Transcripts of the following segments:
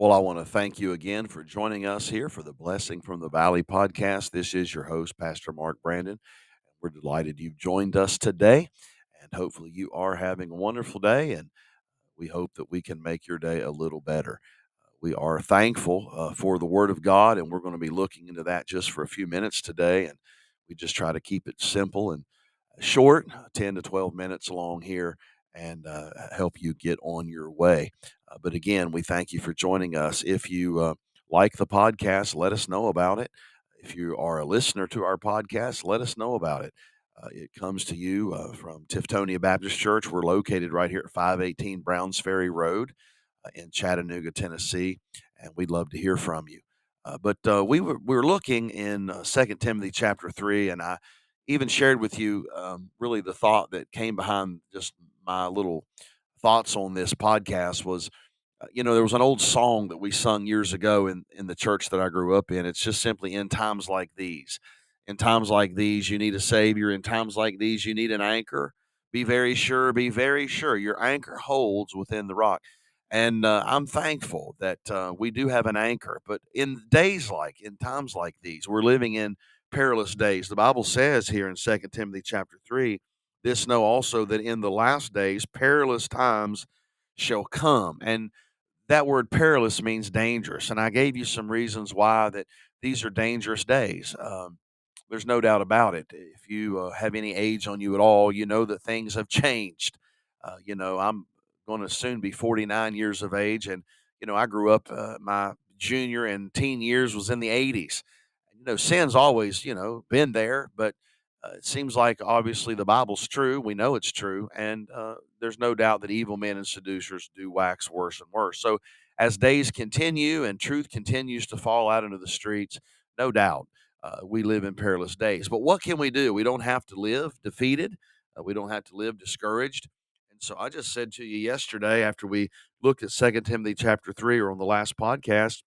Well, I want to thank you again for joining us here for the Blessing from the Valley podcast. This is your host, Pastor Mark Brandon. We're delighted you've joined us today, and hopefully, you are having a wonderful day. And we hope that we can make your day a little better. We are thankful uh, for the Word of God, and we're going to be looking into that just for a few minutes today. And we just try to keep it simple and short, 10 to 12 minutes long here, and uh, help you get on your way. Uh, but again, we thank you for joining us. If you uh, like the podcast, let us know about it. If you are a listener to our podcast, let us know about it. Uh, it comes to you uh, from Tiftonia Baptist Church. We're located right here at 518 Browns Ferry Road uh, in Chattanooga, Tennessee, and we'd love to hear from you. But we were we were looking in Second Timothy chapter three, and I even shared with you um, really the thought that came behind just my little thoughts on this podcast was uh, you know there was an old song that we sung years ago in in the church that I grew up in. It's just simply in times like these in times like these you need a savior. In times like these you need an anchor. Be very sure be very sure your anchor holds within the rock. And uh, I'm thankful that uh, we do have an anchor. But in days like in times like these we're living in perilous days. The bible says here in Second timothy chapter 3 this know also that in the last days perilous times shall come. And that word perilous means dangerous. And I gave you some reasons why that these are dangerous days. Um, there's no doubt about it. If you uh, have any age on you at all, you know that things have changed. Uh, you know, I'm going to soon be 49 years of age. And, you know, I grew up, uh, my junior and teen years was in the 80s. You know, sin's always, you know, been there, but uh, it seems like obviously the Bible's true. We know it's true. And uh, there's no doubt that evil men and seducers do wax worse and worse. So as days continue and truth continues to fall out into the streets, no doubt uh, we live in perilous days. But what can we do? We don't have to live defeated, uh, we don't have to live discouraged. And so I just said to you yesterday after we looked at Second Timothy chapter 3 or on the last podcast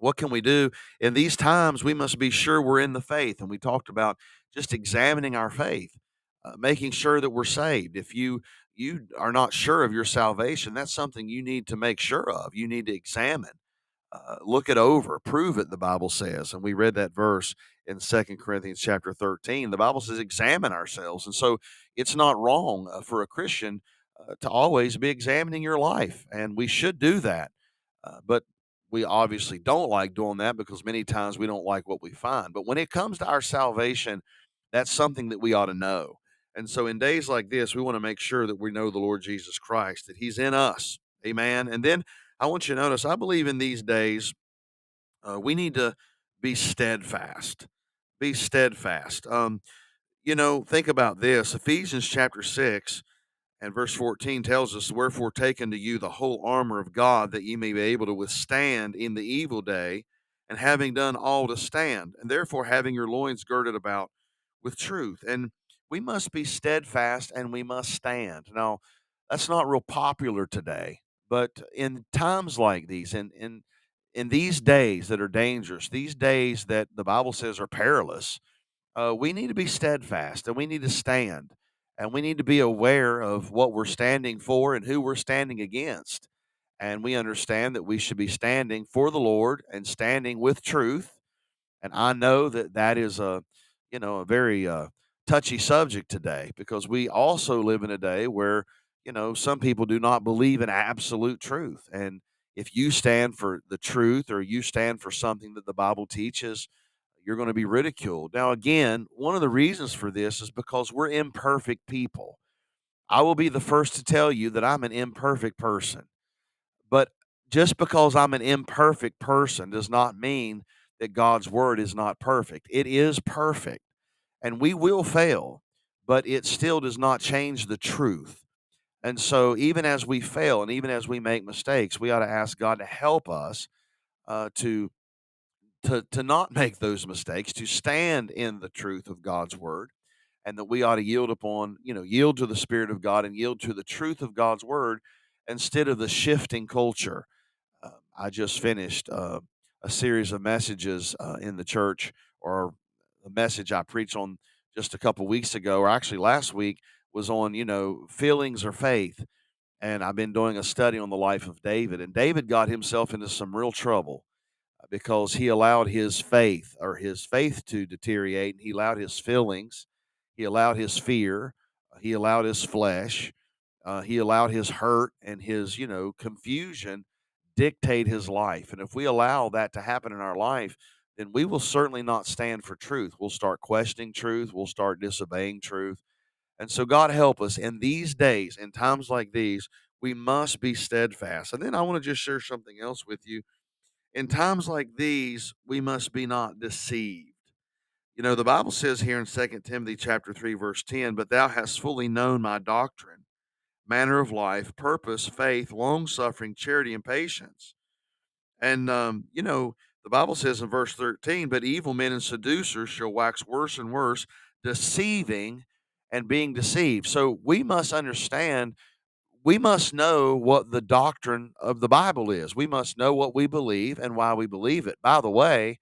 what can we do in these times we must be sure we're in the faith and we talked about just examining our faith uh, making sure that we're saved. If you you are not sure of your salvation that's something you need to make sure of. You need to examine uh, look it over prove it the bible says. And we read that verse in Second corinthians chapter 13 the bible says examine ourselves. And so it's not wrong uh, for a christian uh, to always be examining your life and we should do that uh, but we obviously don't like doing that because many times we don't like what we find. But when it comes to our salvation, that's something that we ought to know. And so in days like this, we want to make sure that we know the Lord Jesus Christ, that He's in us. Amen. And then I want you to notice, I believe in these days, uh, we need to be steadfast. Be steadfast. Um, you know, think about this Ephesians chapter 6 and verse 14 tells us, Wherefore take unto you the whole armor of God, that ye may be able to withstand in the evil day, and having done all to stand, and therefore having your loins girded about with truth. And we must be steadfast and we must stand. Now, that's not real popular today, but in times like these, in, in, in these days that are dangerous, these days that the Bible says are perilous, uh, we need to be steadfast and we need to stand and we need to be aware of what we're standing for and who we're standing against. And we understand that we should be standing for the Lord and standing with truth. And I know that that is a, you know, a very uh, touchy subject today because we also live in a day where, you know, some people do not believe in absolute truth. And if you stand for the truth or you stand for something that the Bible teaches, you're going to be ridiculed. Now, again, one of the reasons for this is because we're imperfect people. I will be the first to tell you that I'm an imperfect person. But just because I'm an imperfect person does not mean that God's word is not perfect. It is perfect, and we will fail, but it still does not change the truth. And so, even as we fail and even as we make mistakes, we ought to ask God to help us uh, to to to not make those mistakes, to stand in the truth of God's word, and that we ought to yield upon, you know, yield to the Spirit of God and yield to the truth of God's word instead of the shifting culture. Uh, I just finished uh, a series of messages uh, in the church, or a message I preached on just a couple weeks ago, or actually last week, was on you know feelings or faith. and I've been doing a study on the life of David. And David got himself into some real trouble because he allowed his faith or his faith to deteriorate. And he allowed his feelings, he allowed his fear, he allowed his flesh, uh, he allowed his hurt and his, you know, confusion dictate his life. And if we allow that to happen in our life, then we will certainly not stand for truth. We'll start questioning truth. We'll start disobeying truth. And so, God help us in these days, in times like these, we must be steadfast. And then I want to just share something else with you. In times like these, we must be not deceived. You know, the Bible says here in 2 Timothy chapter 3, verse 10, but thou hast fully known my doctrine, manner of life, purpose, faith, long suffering, charity, and patience. And, um, you know, the Bible says in verse 13, but evil men and seducers shall wax worse and worse, deceiving and being deceived. So we must understand, we must know what the doctrine of the Bible is. We must know what we believe and why we believe it. By the way,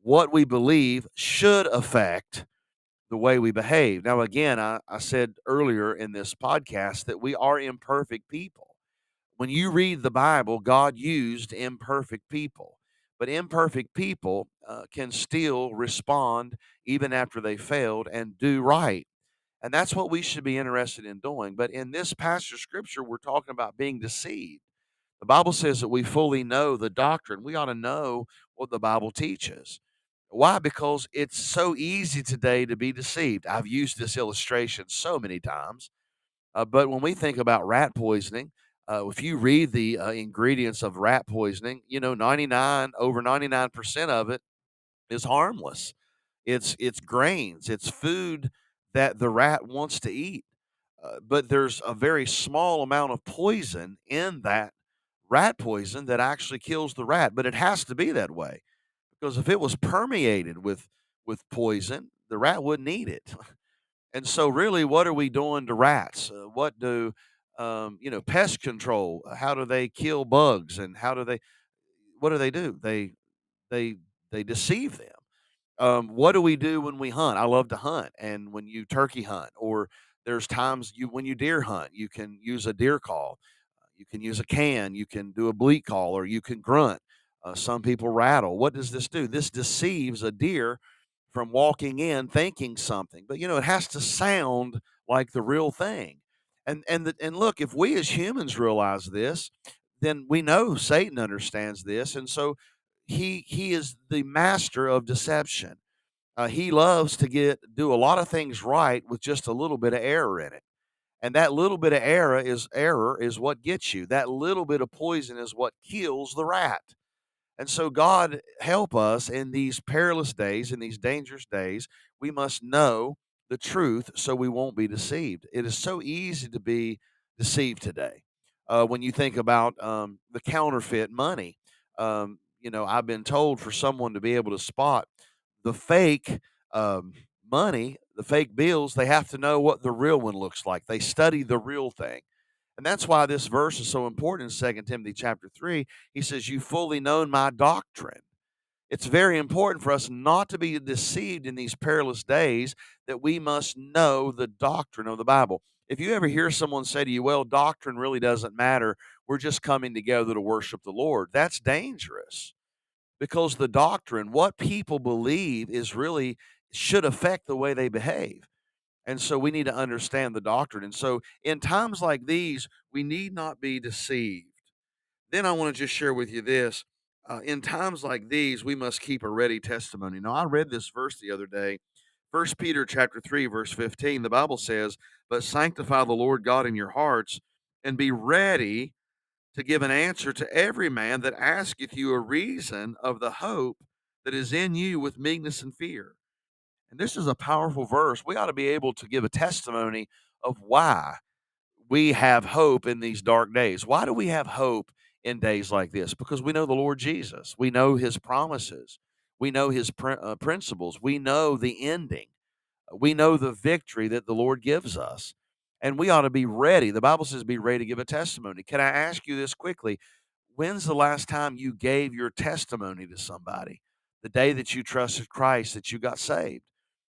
what we believe should affect the way we behave. Now, again, I, I said earlier in this podcast that we are imperfect people. When you read the Bible, God used imperfect people, but imperfect people uh, can still respond even after they failed and do right. And that's what we should be interested in doing. But in this passage of scripture, we're talking about being deceived. The Bible says that we fully know the doctrine. We ought to know what the Bible teaches. Why? Because it's so easy today to be deceived. I've used this illustration so many times. Uh, but when we think about rat poisoning, uh, if you read the uh, ingredients of rat poisoning, you know, 99, over 99% of it is harmless. It's, it's grains, it's food that the rat wants to eat. Uh, but there's a very small amount of poison in that rat poison that actually kills the rat. But it has to be that way because if it was permeated with with poison, the rat wouldn't eat it. And so, really, what are we doing to rats? Uh, what do um, you know? Pest control. How do they kill bugs? And how do they? What do they do? They they they deceive them. Um, what do we do when we hunt? I love to hunt, and when you turkey hunt, or there's times you when you deer hunt, you can use a deer call, you can use a can, you can do a bleat call, or you can grunt. Uh, some people rattle. What does this do? This deceives a deer from walking in thinking something. But you know, it has to sound like the real thing. And and the, and look, if we as humans realize this, then we know Satan understands this, and so he he is the master of deception. Uh, he loves to get do a lot of things right with just a little bit of error in it. And that little bit of error is error is what gets you. That little bit of poison is what kills the rat. And so, God help us in these perilous days, in these dangerous days. We must know the truth so we won't be deceived. It is so easy to be deceived today. Uh, when you think about um, the counterfeit money, um, you know, I've been told for someone to be able to spot the fake um, money, the fake bills, they have to know what the real one looks like. They study the real thing. And that's why this verse is so important in 2 Timothy chapter 3. He says, You fully known my doctrine. It's very important for us not to be deceived in these perilous days, that we must know the doctrine of the Bible. If you ever hear someone say to you, Well, doctrine really doesn't matter, we're just coming together to worship the Lord, that's dangerous because the doctrine, what people believe, is really should affect the way they behave. And so we need to understand the doctrine. And so in times like these, we need not be deceived. Then I want to just share with you this. Uh, in times like these, we must keep a ready testimony. Now, I read this verse the other day. First Peter chapter 3, verse 15, the Bible says, But sanctify the Lord God in your hearts, and be ready to give an answer to every man that asketh you a reason of the hope that is in you with meekness and fear. And this is a powerful verse. We ought to be able to give a testimony of why we have hope in these dark days. Why do we have hope in days like this? Because we know the Lord Jesus, we know his promises, we know his pr- uh, principles, we know the ending, we know the victory that the Lord gives us. And we ought to be ready. The Bible says, be ready to give a testimony. Can I ask you this quickly? When's the last time you gave your testimony to somebody? The day that you trusted Christ, that you got saved?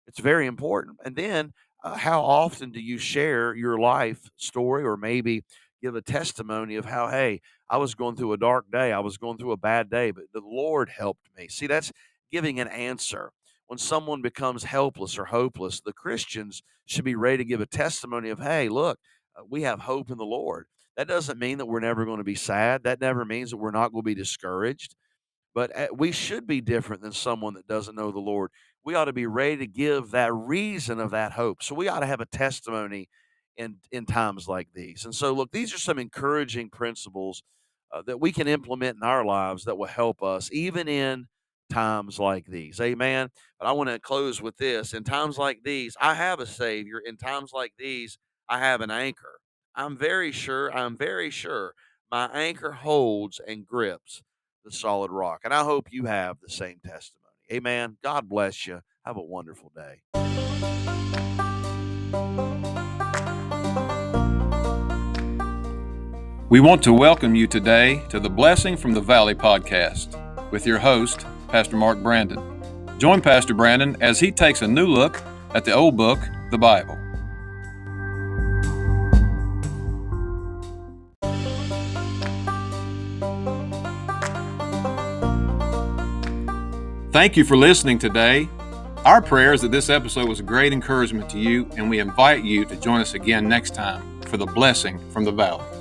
It's very important. And then, uh, how often do you share your life story, or maybe give a testimony of how, hey, I was going through a dark day. I was going through a bad day, but the Lord helped me. See, that's giving an answer. When someone becomes helpless or hopeless, the Christians should be ready to give a testimony of, hey, look, uh, we have hope in the Lord. That doesn't mean that we're never going to be sad. That never means that we're not going to be discouraged. But uh, we should be different than someone that doesn't know the Lord. We ought to be ready to give that reason of that hope. So we ought to have a testimony in in times like these. And so, look, these are some encouraging principles uh, that we can implement in our lives that will help us, even in times like these. Amen. But I want to close with this. In times like these, I have a Savior. In times like these, I have an anchor. I'm very sure, I'm very sure my anchor holds and grips the solid rock. And I hope you have the same testimony. Amen. God bless you. Have a wonderful day. We want to welcome you today to the Blessing from the Valley podcast with your host, Pastor Mark Brandon. Join Pastor Brandon as he takes a new look at the old book, the Bible. Thank you for listening today. Our prayer is that this episode was a great encouragement to you, and we invite you to join us again next time for the blessing from the valley.